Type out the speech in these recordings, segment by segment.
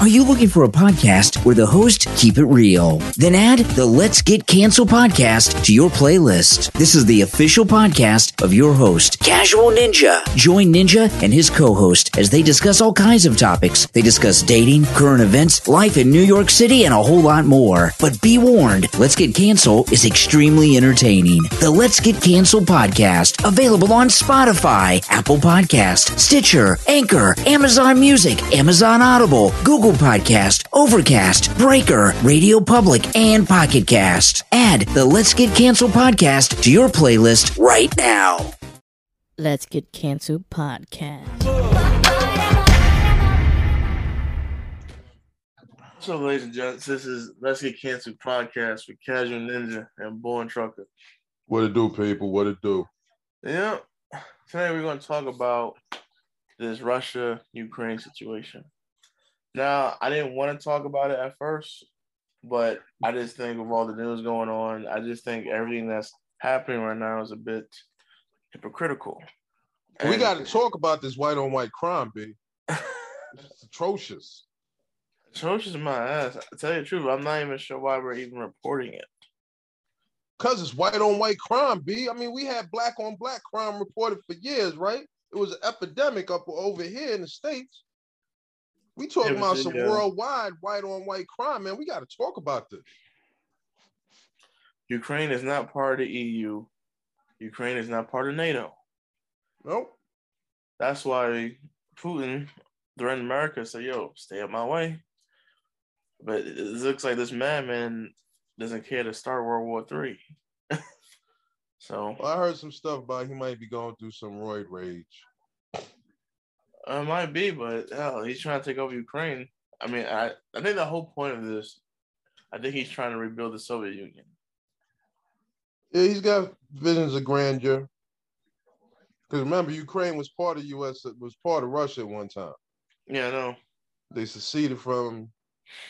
Are you looking for a podcast where the host keep it real? Then add the Let's Get Cancel podcast to your playlist. This is the official podcast of your host, Casual Ninja. Join Ninja and his co-host as they discuss all kinds of topics. They discuss dating, current events, life in New York City, and a whole lot more. But be warned, Let's Get Cancel is extremely entertaining. The Let's Get Cancel podcast, available on Spotify, Apple Podcast, Stitcher, Anchor, Amazon Music, Amazon Audible, Google Podcast, Overcast, Breaker, Radio Public, and Pocket Cast. Add the Let's Get Canceled podcast to your playlist right now. Let's Get Canceled podcast. So, ladies and gents, this is Let's Get Canceled podcast with Casual Ninja and Born Trucker. What it do, people? What it do? Yeah, today we're going to talk about this Russia Ukraine situation. Now, I didn't want to talk about it at first, but I just think with all the news going on, I just think everything that's happening right now is a bit hypocritical. we got to talk about this white on white crime, B. It's atrocious. atrocious in my ass. I tell you the truth, I'm not even sure why we're even reporting it. Cause it's white on white crime, B. I mean, we had black on black crime reported for years, right? It was an epidemic up over here in the states. We talking Yeah, about some uh, worldwide white on white crime, man. We got to talk about this. Ukraine is not part of the EU. Ukraine is not part of NATO. Nope. That's why Putin threatened America, said, yo, stay out my way. But it looks like this madman doesn't care to start World War Three. so Well, I heard some stuff about he might be going through some roid rage. It might be, but hell, he's trying to take over Ukraine. I mean, I, I think the whole point of this, I think he's trying to rebuild the Soviet Union. Yeah, he's got visions of grandeur. Because remember, Ukraine was part of U.S. was part of Russia at one time. Yeah, I know. They seceded from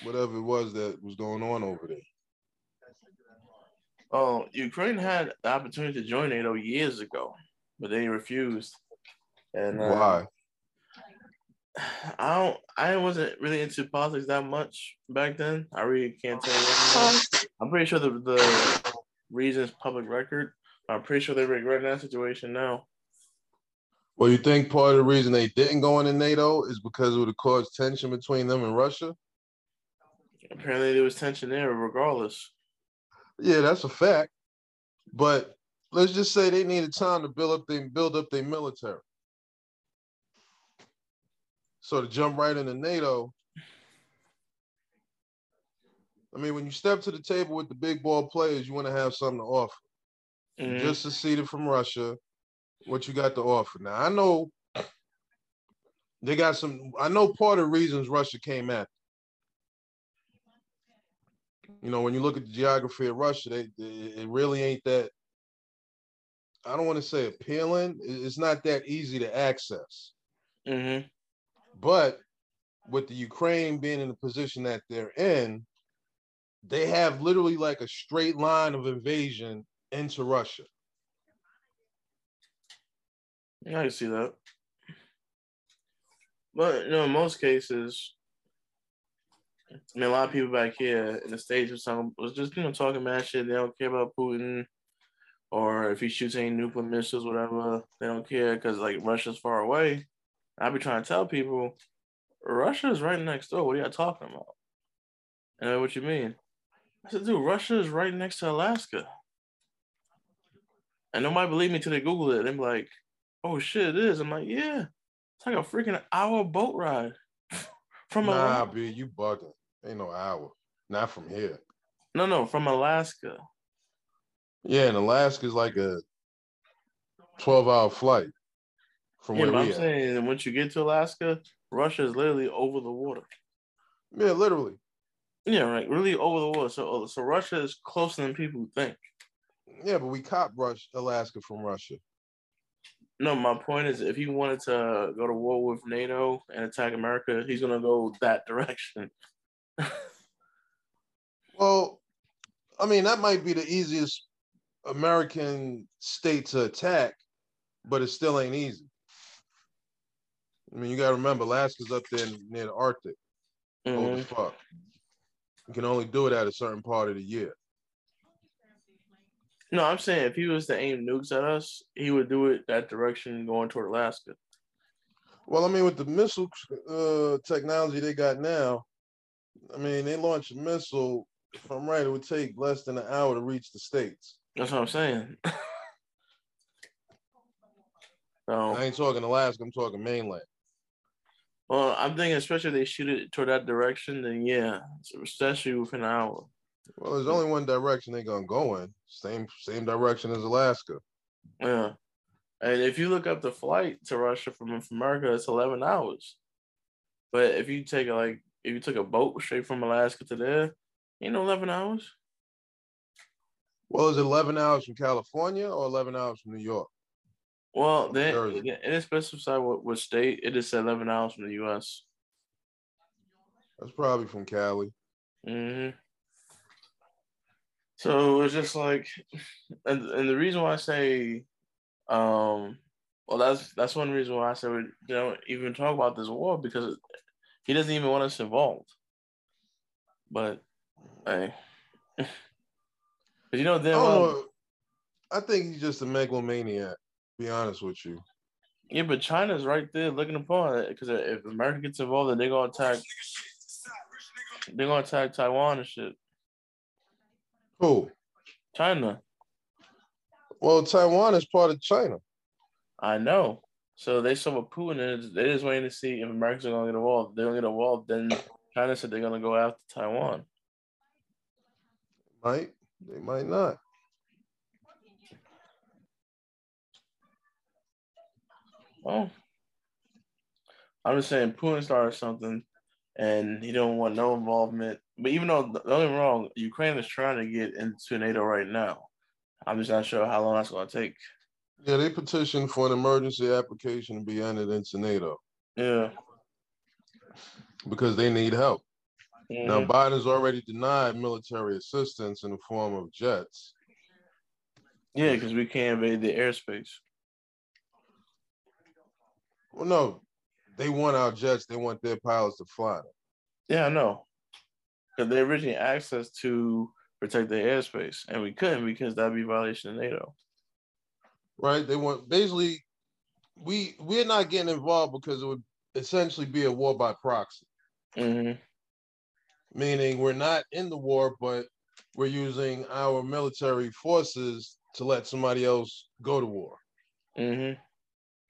whatever it was that was going on over there. Oh, Ukraine had the opportunity to join NATO years ago, but they refused. And uh, Why? I don't. I wasn't really into politics that much back then. I really can't tell you. What um, I'm pretty sure the the reason is public record. I'm pretty sure they regret that situation now. Well, you think part of the reason they didn't go into NATO is because it would have caused tension between them and Russia? Apparently, there was tension there, regardless. Yeah, that's a fact. But let's just say they needed time to build up their build up their military. So to jump right into NATO, I mean, when you step to the table with the big ball players, you want to have something to offer. Mhm. just seceded from Russia. What you got to offer? Now I know they got some. I know part of the reasons Russia came at. You know, when you look at the geography of Russia, they, they- it really ain't that. I don't want to say appealing. It's not that easy to access. Mhm. But with the Ukraine being in the position that they're in, they have literally like a straight line of invasion into Russia. Yeah, I see that. But you know, in most cases, I mean, a lot of people back here in the states was talking was just you know talking mad shit. They don't care about Putin, or if he shoots any nuclear missiles, whatever. They don't care because like Russia's far away. I be trying to tell people, Russia is right next door. What are y'all talking about? And they're, what you mean? I said, dude, Russia is right next to Alaska. And nobody believe me till they Google it. They're like, oh shit, it is. I'm like, yeah. It's like a freaking hour boat ride from Nah, Alaska. B, you bugging. Ain't no hour. Not from here. No, no, from Alaska. Yeah, and Alaska is like a 12 hour flight from Yeah, where I'm saying that once you get to Alaska, Russia is literally over the water. Yeah, literally. Yeah, right. Really over the water. So, uh, so Russia is closer than people think. Yeah, but we cop rush Alaska from Russia. No, my point is, if he wanted to go to war with NATO and attack America, he's gonna go that direction. Well, I mean, that might be the easiest American state to attack, but it still ain't easy. I mean, you got to remember, Alaska's up there near the Arctic. The Mhm. fuck. You can only do it at a certain part of the year. No, I'm saying if he was to aim nukes at us, he would do it that direction going toward Alaska. Well, I mean, with the missile uh, technology they got now, I mean, they launch a missile. If I'm right, it would take less than an hour to reach the states. That's what I'm saying. so, I ain't talking Alaska. I'm talking mainland. Well, I'm thinking especially if they shoot it toward that direction, then yeah, especially within an hour. Well, there's only one direction they're gonna go in. Same same direction as Alaska. Yeah. And if you look up the flight to Russia from, from America, it's 11 hours. But if you take a, like, if you took a boat straight from Alaska to there, ain't no 11 hours. Well, is it 11 hours from California or 11 hours from New York? Well, then Jersey. it didn't specify what, what state. It just said 11 hours from the U.S. That's probably from Cali. Mm-hmm. So it's just like, and, and the reason why I say, um, well, that's that's one reason why I said we don't even talk about this war because he doesn't even want us involved. But, hey, you know, I then well, know. I think he's just a megalomaniac. Be honest with you. yeah, but China's right there looking upon it because if America gets involved, then they're gonna attack. They're gonna attack Taiwan and shit. Who? China. Well, Taiwan is part of China. I know. So they saw what Putin is. They're just waiting to see if Americans are gonna get involved. If they're gonna get involved, then China said they're gonna go after Taiwan. Might they might not. Well, I'm just saying Putin started something, and he don't want no involvement. But even though don't get me wrong, Ukraine is trying to get into NATO right now. I'm just not sure how long that's gonna take. Yeah, they petitioned for an emergency application to be entered into NATO Yeah. because they need help. Now, Mhm. Biden's already denied military assistance in the form of jets. Yeah, because we can't invade the airspace. Well, no, they want our jets. They want their pilots to fly them. Yeah, I know. Because they originally asked us to protect their airspace, and we couldn't because that'd be violation of NATO. right? They want basically we we're not getting involved because it would essentially be a war by proxy, hmm meaning we're not in the war, but we're using our military forces to let somebody else go to war. hmm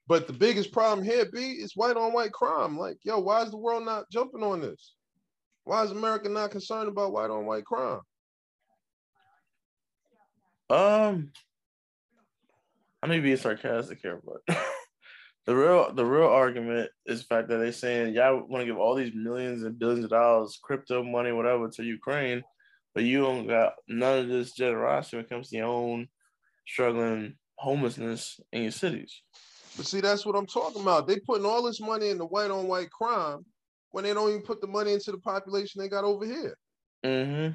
But the biggest problem here, B, is white on white crime. Like, yo, why is the world not jumping on this? Why is America not concerned about white on white crime? Um, I may be sarcastic here, but the real the real argument is the fact that they're saying y'all want to give all these millions and billions of dollars, crypto money, whatever, to Ukraine, but you don't got none of this generosity when it comes to your own struggling homelessness in your cities. But see, that's what I'm talking about. They putting all this money into white on white crime when they don't even put the money into the population they got over here. hmm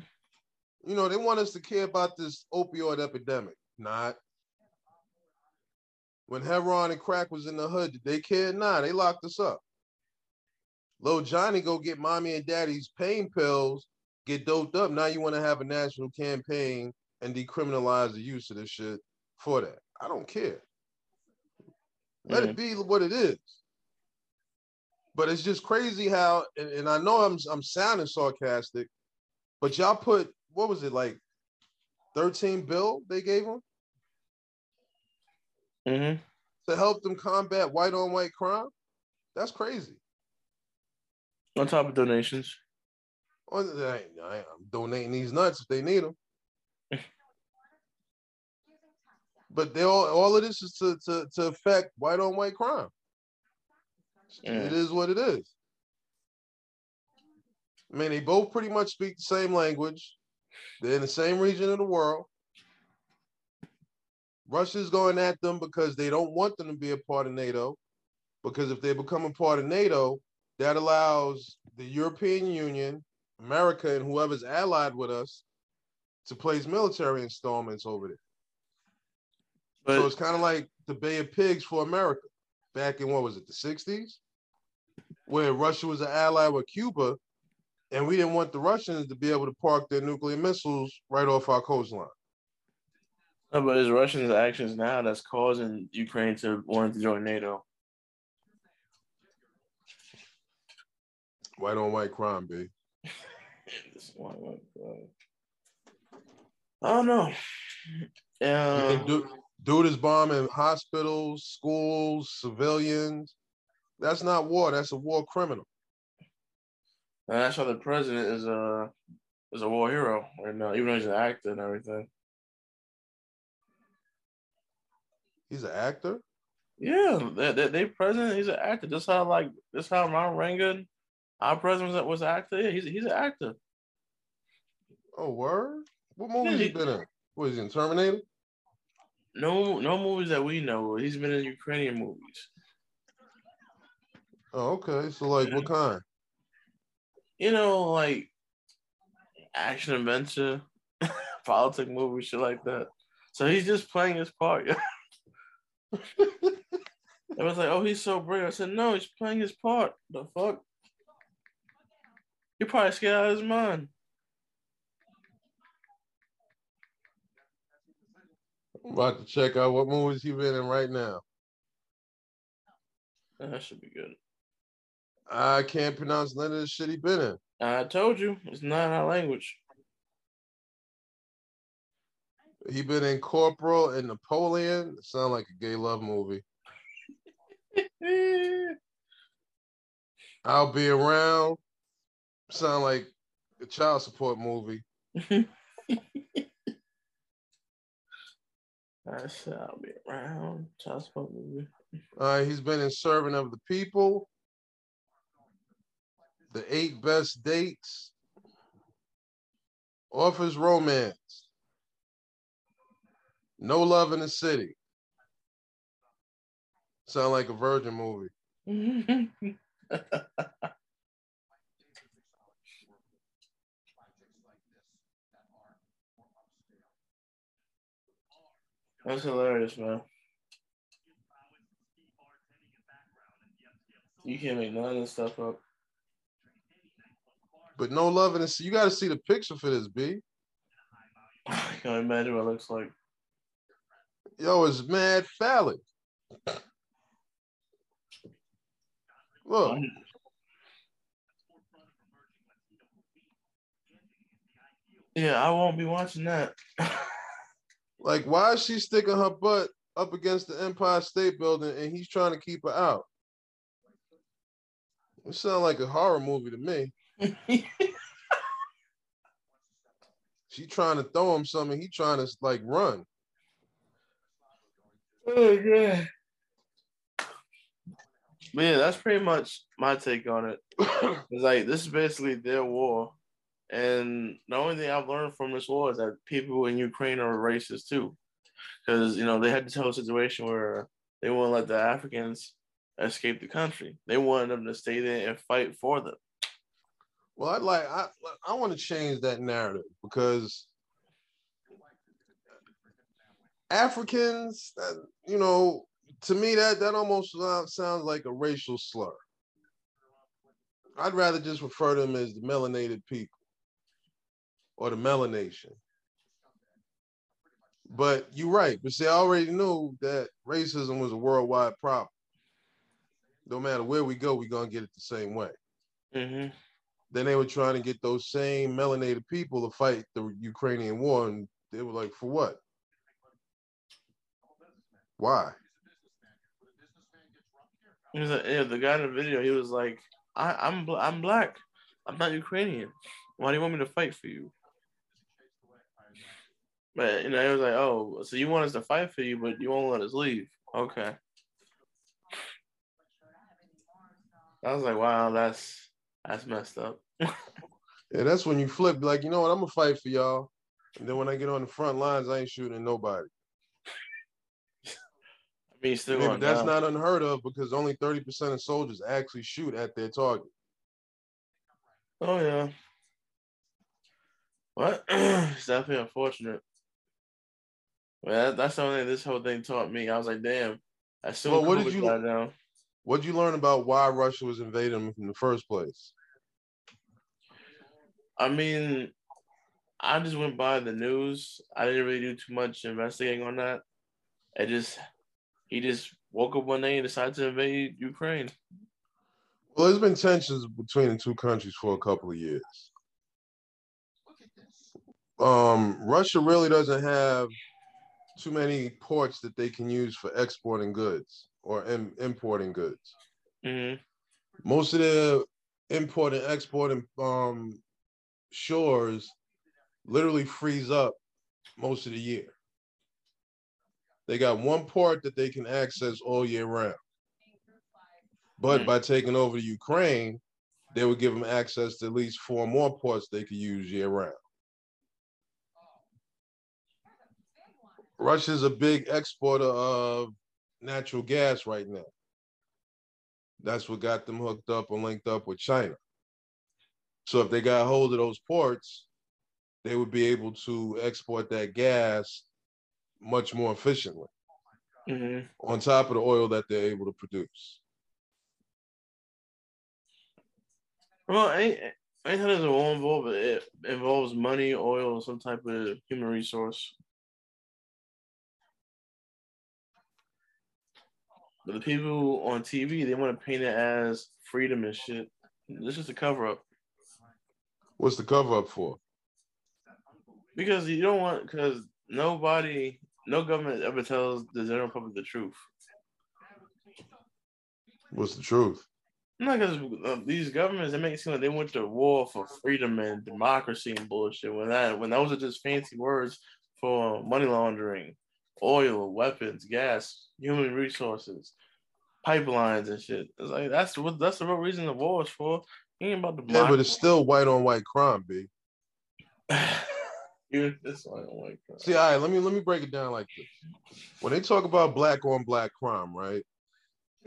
You know, they want us to care about this opioid epidemic. Not. When heroin and crack was in the hood, did they care? Nah, they locked us up. Little Johnny go get mommy and daddy's pain pills, get doped up. Now you want to have a national campaign and decriminalize the use of this shit for that. I don't care. Let it be what it is. But it's just crazy how, and, and I know I'm I'm sounding sarcastic, but y'all put what was it like 13 bill they gave them hmm to help them combat white on white crime? That's crazy. On top of donations. I ain't- I ain't- I'm donating these nuts if they need them. But they all all of this is to to, to affect white on white crime. Mm. It is what it is. I mean, they both pretty much speak the same language. They're in the same region of the world. Russia's going at them because they don't want them to be a part of NATO. Because if they become a part of NATO, that allows the European Union, America, and whoever's allied with us to place military installments over there. But so it's kind of like the Bay of Pigs for America back in what was it, the 60s? Where Russia was an ally with Cuba and we didn't want the Russians to be able to park their nuclear missiles right off our coastline. No, but it's Russians' actions now that's causing Ukraine to want to join NATO. White on white crime, B. I don't know. And Um, dude, dude is bombing hospitals, schools, civilians. That's not war. That's a war criminal. and that's why the president is a is a war hero right uh, now, even though he's an actor and everything. He's an actor. Yeah, they, they, they president. He's an actor. This how like this how Ronald Reagan, our president was, an actor. Yeah, he's he's an actor. Oh, word. What movies he he- been in? Was he in Terminator? No no movies that we know. He's been in Ukrainian movies. Oh, okay. So like, what kind? You know, like action adventure, politic movies, shit like that. So he's just playing his part. It was like, oh, he's so brave. I said, no, he's playing his part. The fuck? He probably scared out of his mind. About to check out what movies he been in right now. That should be good. I can't pronounce none of the shit he been in. I told you, it's not our language. He been in Corporal and Napoleon. Sound like a gay love movie. I'll be around. Sound like a child support movie. I said I'll be around. Uh, he's been in Servant of the People, The Eight Best Dates, Office Romance, No Love in the City. Sound like a Virgin movie. That's hilarious, man. You can't make none of this stuff up. But No Love in City. You got to see the picture for this, B. I can't imagine what it looks like. Yo, it's mad phallic. Look, Yeah, I won't be watching that. like, why is she sticking her butt up against the Empire State Building and he's trying to keep her out? It sounds like a horror movie to me. She trying to throw him something. He trying to like run. oh god. But yeah, that's pretty much my take on it. It's like this is basically their war. And the only thing I've learned from this war is that people in Ukraine are racist too. Because you know, they had this whole situation where they wouldn't let the Africans escape the country. They wanted them to stay there and fight for them. Well, I'd like I I want to change that narrative because Africans, uh, you know, to me that that almost sounds like a racial slur. I'd rather just refer to them as the melanated people or the melanation. But you're right. But see, I already knew that racism was a worldwide problem. No matter where we go, we're gonna get it the same way. hmm Then they were trying to get those same melanated people to fight the Ukrainian war, and they were like, "For what? Why?" He was like, yeah, the guy in the video, he was like, I, I'm I'm black. I'm not Ukrainian. Why do you want me to fight for you? But you know, he was like, oh, so you want us to fight for you, but you won't let us leave. Okay. I was like, wow, that's that's messed up. Yeah, that's when you flip. Like, you know what? I'm gonna fight for y'all, and then when I get on the front lines, I ain't shooting nobody. I mean, still Yeah, that's down. not unheard of because only 30% of soldiers actually shoot at their target. Oh yeah. What? it's definitely unfortunate. Well, that, that's the only thing this whole thing taught me. I was like, damn. As soon Well, what did you- down, What'd you learn about why Russia was invading them in the first place? I mean, I just went by the news. I didn't really do too much investigating on that. I just he just woke up one day and decided to invade Ukraine. Well, there's been tensions between the two countries for a couple of years. Um, Russia really doesn't have too many ports that they can use for exporting goods or Im- importing goods. hmm Most of the import and exporting um, shores literally freeze up most of the year. They got one port that they can access all year round. But Mm. by taking over Ukraine, they would give them access to at least four more ports they could use year round. Russia's a big exporter of natural gas right now. That's what got them hooked up and linked up with China. So if they got hold of those ports, they would be able to export that gas much more efficiently hmm on top of the oil that they're able to produce. Well, ain't anytime there's a war involved, it involves money, oil, some type of human resource. But the people on TV, they want to paint it as freedom and shit. This is a cover up What's the cover up for? because you don't want because nobody, no government ever tells the general public the truth. What's the truth? Not because uh, these governments, they make it seem like they went to war for freedom and democracy and bullshit. When that, when those are just fancy words for money laundering, oil, weapons, gas, human resources, pipelines and shit. It's like that's what that's the real reason the war is for. It ain't about the Yeah, but it's still white on white crime, B. Dude, this one I don't like. See, all right, let me let me break it down like this. When they talk about black on black crime, right?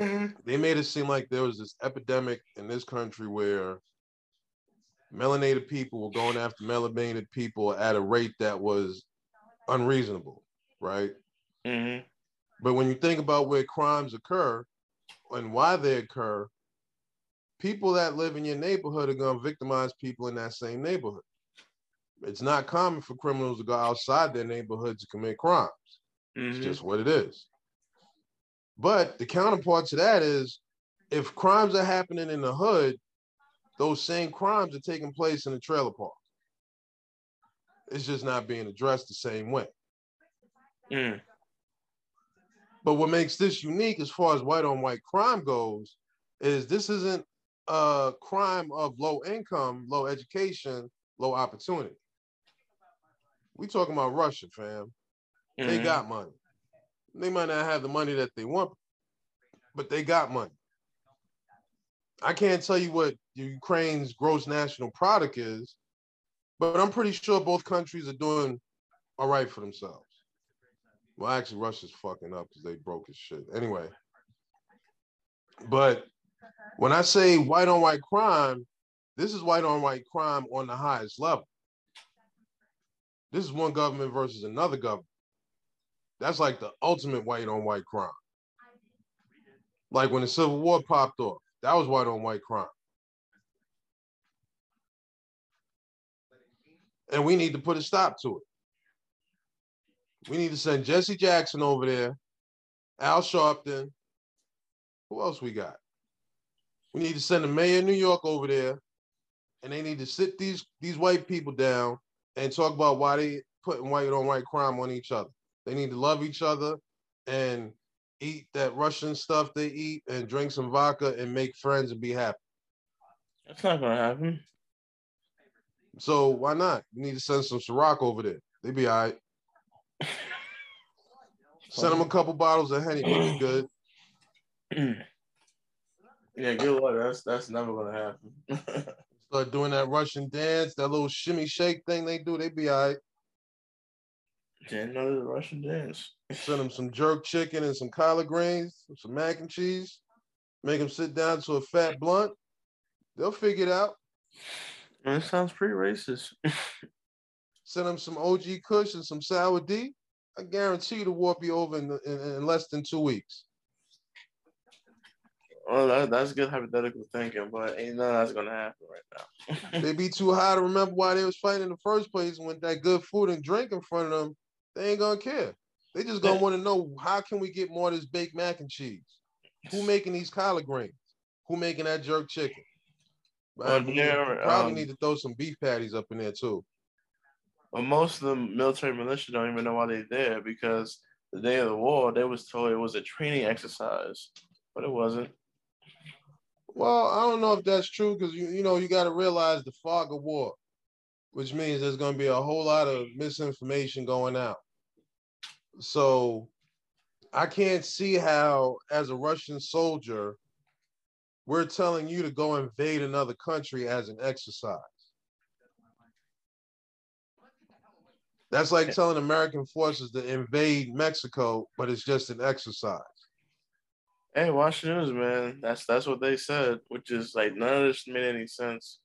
Mhm. They made it seem like there was this epidemic in this country where melanated people were going after melanated people at a rate that was unreasonable, right? Mhm. But when you think about where crimes occur and why they occur, people that live in your neighborhood are going to victimize people in that same neighborhood. It's not common for criminals to go outside their neighborhood to commit crimes. It's Mhm. just what it is. But the counterpart to that is if crimes are happening in the hood, those same crimes are taking place in the trailer park. It's just not being addressed the same way. Mm. But what makes this unique as far as white on white crime goes is this isn't a crime of low income, low education, low opportunity. We talking about Russia, fam. They Mhm. got money. They might not have the money that they want, but they got money. I can't tell you what Ukraine's gross national product is, but I'm pretty sure both countries are doing all right for themselves. Well, actually, Russia's fucking up because they broke his shit. Anyway, but when I say white on white crime, this is white on white crime on the highest level. This is one government versus another government. That's like the ultimate white on white crime. Like when the Civil War popped off, that was white on white crime. And we need to put a stop to it. We need to send Jesse Jackson over there, Al Sharpton. Who else we got? We need to send the mayor of New York over there, and they need to sit these these white people down and talk about why they putting white on white crime on each other. They need to love each other and eat that Russian stuff they eat and drink some vodka and make friends and be happy. That's not gonna happen. So why not? You need to send some Ciroc over there. They be all right. Send them a couple bottles of Henny. They'll be good. yeah, good luck. That's that's never gonna happen. Start doing that Russian dance, that little shimmy shake thing they do. They be all right. Didn't know the Russian dance. Send them some jerk chicken and some collard greens, some mac and cheese. Make them sit down to a fat blunt. They'll figure it out. That sounds pretty racist. Send them some OG Kush and some Sour D. I guarantee the war be over in, in, in less than two weeks. Well, that, that's good hypothetical thinking, but ain't none of that's gonna happen right now. they be too high to remember why they was fighting in the first place. When that good food and drink in front of them, they ain't gonna care. They just gonna want to know how can we get more of this baked mac and cheese? Who making these collard greens? Who making that jerk chicken? Well, we there, probably um, need to throw some beef patties up in there too. Well, most of the military militia don't even know why they're there because the day of the war, they was told it was a training exercise, but it wasn't. Well, I don't know if that's true because you you know you got to realize the fog of war, which means there's going to be a whole lot of misinformation going out. So I can't see how, as a Russian soldier, we're telling you to go invade another country as an exercise. That's like telling American forces to invade Mexico, but it's just an exercise. Hey, watch the news, man. That's that's what they said, which is like none of this made any sense.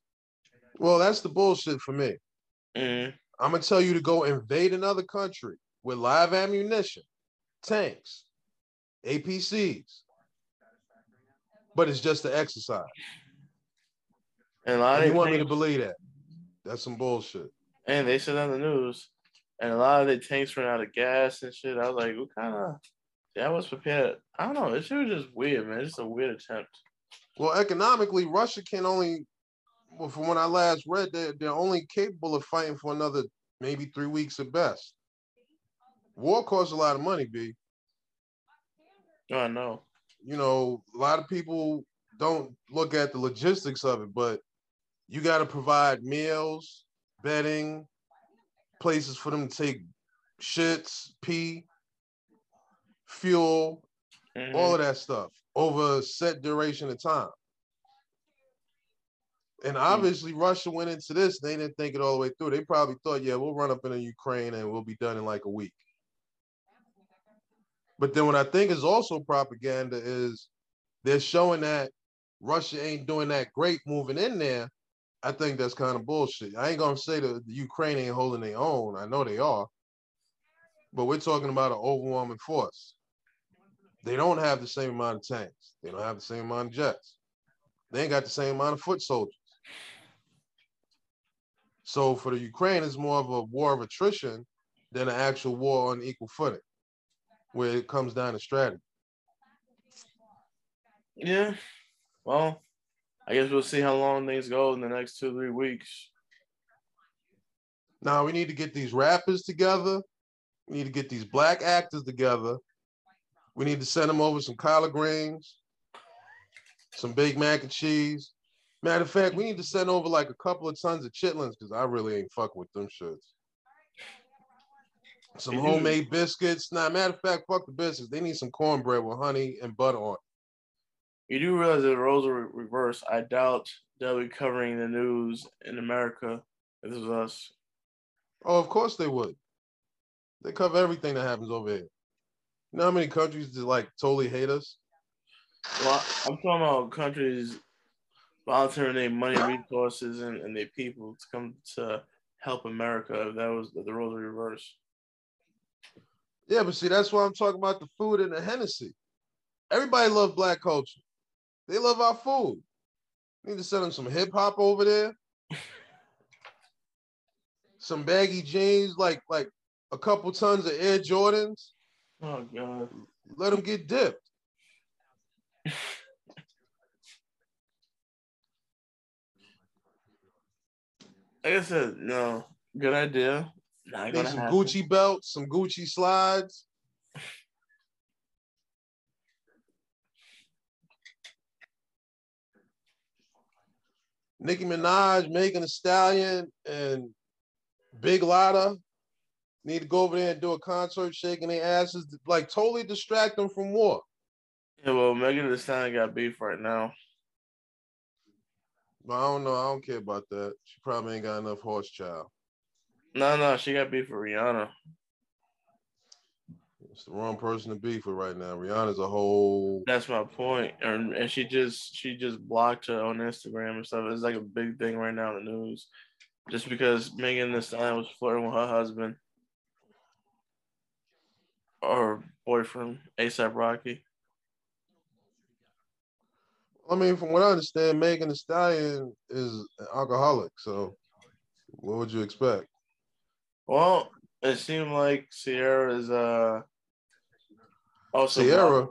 Well, that's the bullshit for me. Mhm. I'm gonna tell you to go invade another country with live ammunition, tanks, APCs, but it's just an exercise. And a lot And of you want me to believe that? That's some bullshit. and they said on the news, and a lot of the tanks ran out of gas and shit. I was like, what kind of? Yeah, I was prepared. I don't know. This shit was just weird, man. It's just a weird attempt. Well, economically, Russia can only, well, from when I last read, they're, they're only capable of fighting for another maybe three weeks at best. War costs a lot of money, B. Oh, I know. you know, a lot of people don't look at the logistics of it, but you got to provide meals, bedding, places for them to take shits, pee, fuel, Mhm. all of that stuff over a set duration of time. And obviously, Russia went into this, they didn't think it all the way through. They probably thought, yeah, we'll run up into Ukraine and we'll be done in like a week. But then what I think is also propaganda is they're showing that Russia ain't doing that great moving in there. I think that's kind of bullshit. I ain't gonna say that the Ukraine ain't holding their own. I know they are. But we're talking about an overwhelming force. They don't have the same amount of tanks. They don't have the same amount of jets. They ain't got the same amount of foot soldiers. So for the Ukraine, it's more of a war of attrition than an actual war on equal footing, where it comes down to strategy. Yeah. Well, I guess we'll see how long things go in the next two, three weeks. Now we need to get these rappers together. We need to get these black actors together. We need to send them over some collard greens, some baked mac and cheese. Matter of fact, we need to send over like a couple of tons of chitlins because I really ain't fuck with them shits. Some homemade biscuits. Nah, matter of fact, fuck the biscuits. They need some cornbread with honey and butter on. You do realize that the roles are reversed. I doubt they'll be covering the news in America if this was us. Oh, of course they would. They cover everything that happens over here. You know how many countries just like totally hate us? Well, I'm talking about countries volunteering their money, resources, and, and their people to come to help America. If that was the roles were reversed. Yeah, but see, that's why I'm talking about the food and the Hennessy. Everybody love black culture. They love our food. Need to send them some hip hop over there. some baggy jeans, like like a couple tons of Air Jordans. Oh God. Let them get dipped. Like I said, no, good idea. Not Need some happen. Gucci belts, some Gucci slides. Nicki Minaj, Megan Thee Stallion, and Big Latto need to go over there and do a concert, shaking their asses, like totally distract them from war. Yeah, well, Megan Thee Stallion got beef right now. But I don't know. I don't care about that. She probably ain't got enough horse child. No, no, she got beef for Rihanna. It's the wrong person to be for right now. Rihanna's a whole. That's my point. And, and she just she just blocked her on Instagram and stuff. It's like a big thing right now in the news, just because Megan Thee Stallion was flirting with her husband or boyfriend, ASAP Rocky. I mean, from what I understand, Megan Thee Stallion is an alcoholic. So, what would you expect? Well, it seemed like Ciara is uh Oh, also Ciara.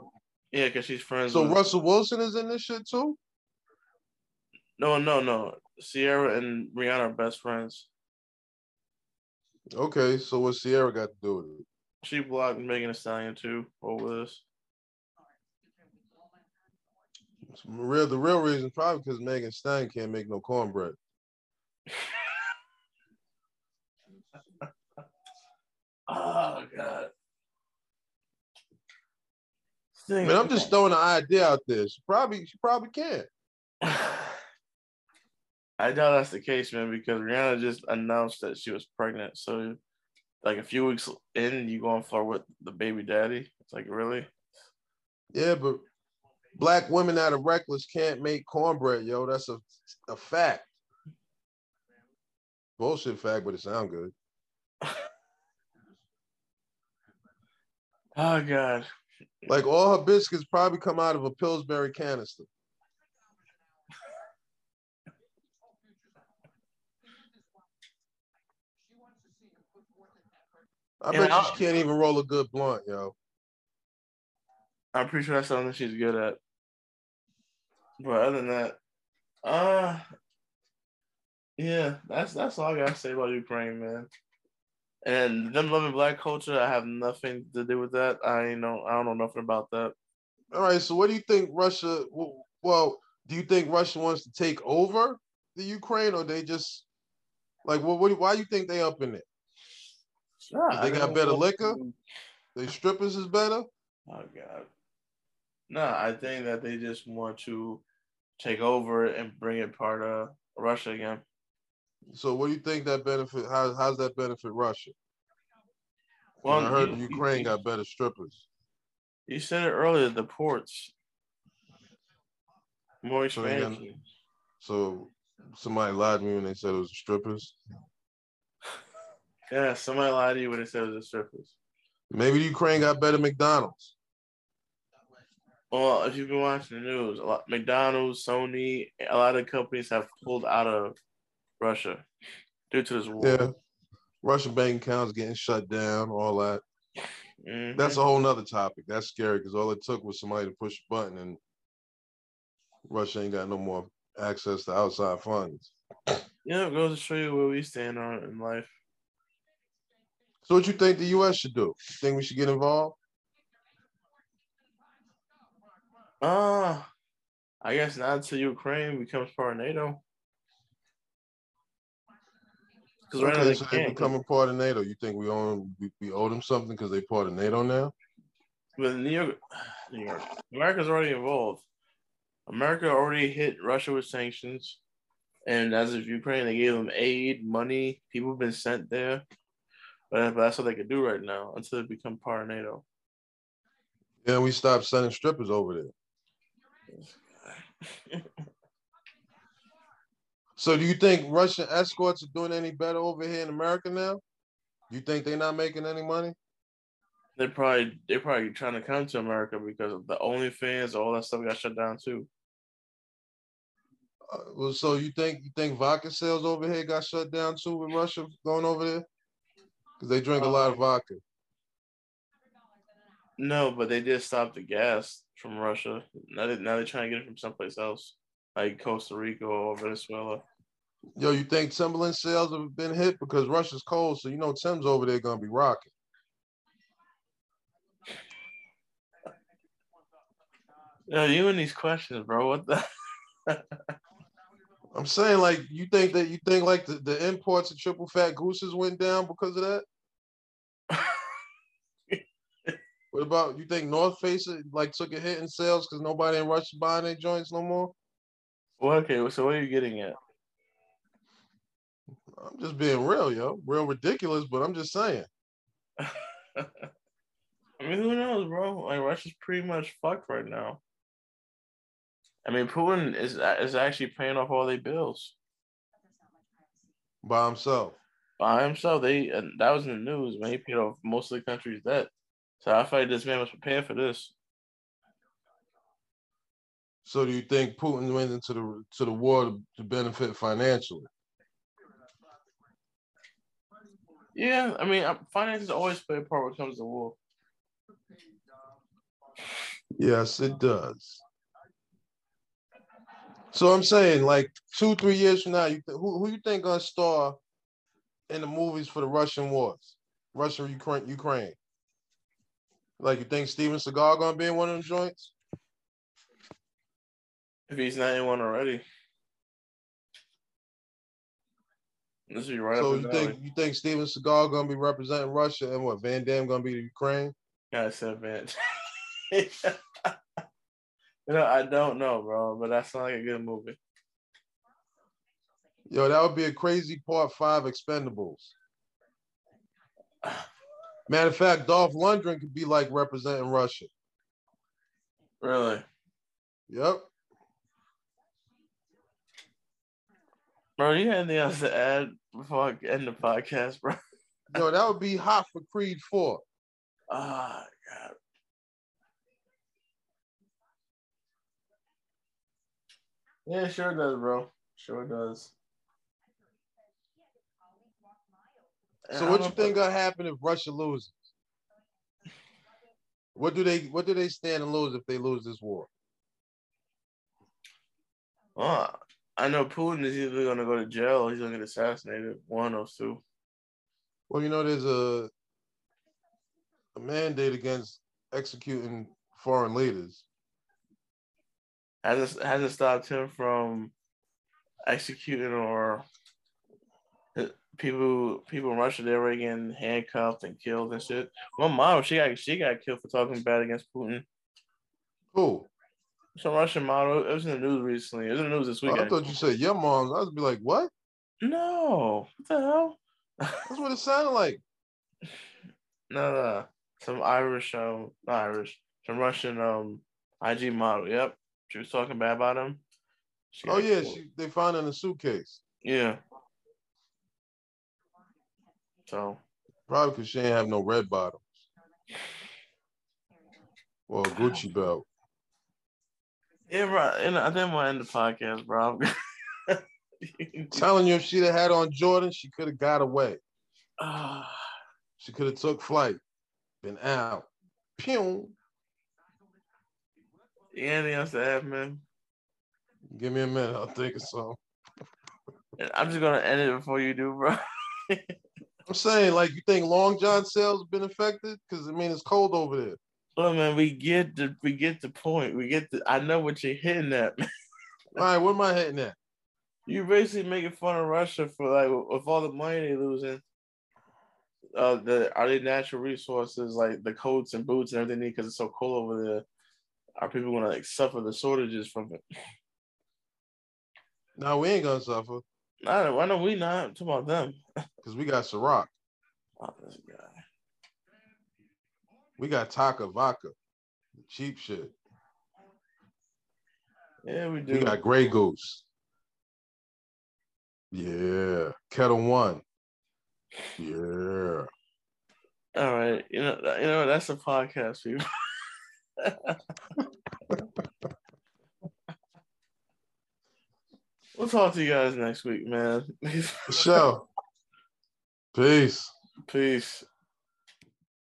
Yeah, because she's friends. So with, Russell Wilson is in this shit too. no, no, no. Ciara and Rihanna are best friends. Okay, so what Ciara got to do with it? She blocked Megan Thee Stallion too over this. Real, the real reason probably because Megan Stein can't make no cornbread. Oh god. I mean, I'm just throwing an idea out there. She probably, she probably can't. I doubt that's the case, man, because Rihanna just announced that she was pregnant. So, like a few weeks in, you going for with the baby daddy? It's like really? Yeah, but black women that are reckless can't make cornbread, yo. That's a a fact. Bullshit fact, but it sound good. Oh god. Like all her biscuits probably come out of a Pillsbury canister. I bet you she can't even roll a good blunt, yo. I'm pretty sure that's something she's good at. But other than that, uh yeah, that's that's all I gotta say about Ukraine, man. And them loving black culture, I have nothing to do with that. I know I don't know nothing about that. All right, so what do you think Russia? Well, do you think Russia wants to take over the Ukraine, or they just like what? what why do you think they up in it? Nah, They got better liquor? They strippers is better. Oh god. No, I think that they just want to take over and bring it part of Russia again. So what do you think that benefit? How how's that benefit Russia? Well, I heard you- Ukraine you- got better strippers. You said it earlier, the ports. More So expansion. So somebody lied to me when they said it was strippers. Yeah, somebody lied to you when they said it was the strippers. Maybe Ukraine got better McDonald's. Well, if you've been watching the news, a lot, McDonald's, Sony, a lot of companies have pulled out of Russia due to this war. Yeah. Russian bank accounts getting shut down, all that. Mhm. That's a whole nother topic. That's scary because all it took was somebody to push a button and Russia ain't got no more access to outside funds. yeah, it goes to show you where we stand on in life. So what you think the US should do? You think we should get involved? Uh, I guess not until Ukraine becomes part of NATO. Because right now Okay, they so they can't. becoming part of NATO. You think we own we, we owe them something because they part of NATO now? But New York, New York, America's already involved. America already hit Russia with sanctions, and as of Ukraine, they gave them aid, money. People have been sent there, but, but that's what they could do right now until they become part of NATO. Yeah, we stopped sending strippers over there. So do you think Russian escorts are doing any better over here in America now? You think they're not making any money? They probably they're probably trying to come to America because of the OnlyFans, all that stuff got shut down too. Uh, well, so you think you think vodka sales over here got shut down too with Russia going over there? Because they drink a lot of vodka. No, but they did stop the gas from Russia. Now they now they're trying to get it from someplace else, like Costa Rica or Venezuela. Yo, you think Timberland sales have been hit because Russia's cold, so you know Tim's over there gonna be rocking. Yo, you and these questions, bro. What the? I'm saying like you think that you think like the, the imports of triple fat gooses went down because of that? What about you think North Face like took a hit in sales because nobody in Russia buying their joints no more? Well, okay, so what are you getting at? I'm just being real, yo. Real ridiculous, but I'm just saying. I mean, who knows, bro? Like Russia's pretty much fucked right now. I mean, Putin is is actually paying off all their bills By himself. by himself. They and that was in the news when he paid off most of the country's debt. So I feel like this man was prepared for this. So do you think Putin went into the to the war to, to benefit financially? Yeah, I mean, finances always play a part when it comes to war. Yes, it does. So I'm saying, like two, three years from now, you th- who who you think gonna star in the movies for the Russian wars, Russia, Ukraine, Ukraine? Like you think Steven Seagal gonna be in one of them joints? If he's not in one already. This is right so you think alley. you think Steven Seagal gonna be representing Russia and what Van Damme gonna be the Ukraine? Yeah, I said, man. you know, I don't know, bro, but that sounds like a good movie. Yo, that would be a crazy part five expendables. Matter of fact, Dolph Lundgren could be like representing Russia. Really, Yep. bro. You got anything else to add before I end the podcast, bro? Yo, that would be hot for Creed 4. Ah, God. Yeah, sure does, bro. Sure does. So what you think gonna happen if Russia loses? What do they what do they stand to lose if they lose this war? Well, I know Putin is either going to go to jail or he's going to get assassinated. One of two. Well, you know, there's a a mandate against executing foreign leaders. Hasn't hasn't stopped him from executing or uh, people people in Russia they're already getting handcuffed and killed and shit. My mom she got she got killed for talking bad against Putin. Who? Some Russian model. It was in the news recently. It was in the news this Oh, weekend. I thought you said your mom's. I was be like, what? no, what the hell? That's what it sounded like. no, no, some Irish um, not Irish, some Russian um IG model. Yep, she was talking bad about him. She Oh yeah, she, they found in a suitcase. yeah. So Probably because she ain't have no red bottoms. Well, a Gucci belt. Yeah, bro. And I think we'll end the podcast, bro. Telling you if she'd have had on Jordan, she could have got away. She could have took flight, been out. Pew. you anything else to add, man? Give me a minute. I'll think of something. I'm just gonna end it before you do, bro. I'm saying, like, you think Long John sales been affected? Because I mean, it's cold over there. Look, man, we get the we get the point. We get the. I know what you're hitting at. Man. All right, where am I hitting at? You're basically making fun of Russia for like with all the money they losing. Uh, the are they natural resources like the coats and boots and everything they need because it's so cold over there? Are people gonna like suffer the shortages from it? No, we ain't gonna suffer I don't, why don't we not I'm talking about them? because we got Ciroc. Oh, this guy. We got Taaka Vodka, cheap shit. Yeah, we do. We got Grey Goose. Yeah, Ketel One. Yeah. All right, you know, you know that's a podcast, people. we'll talk to you guys next week, man. Sure. Peace. Peace.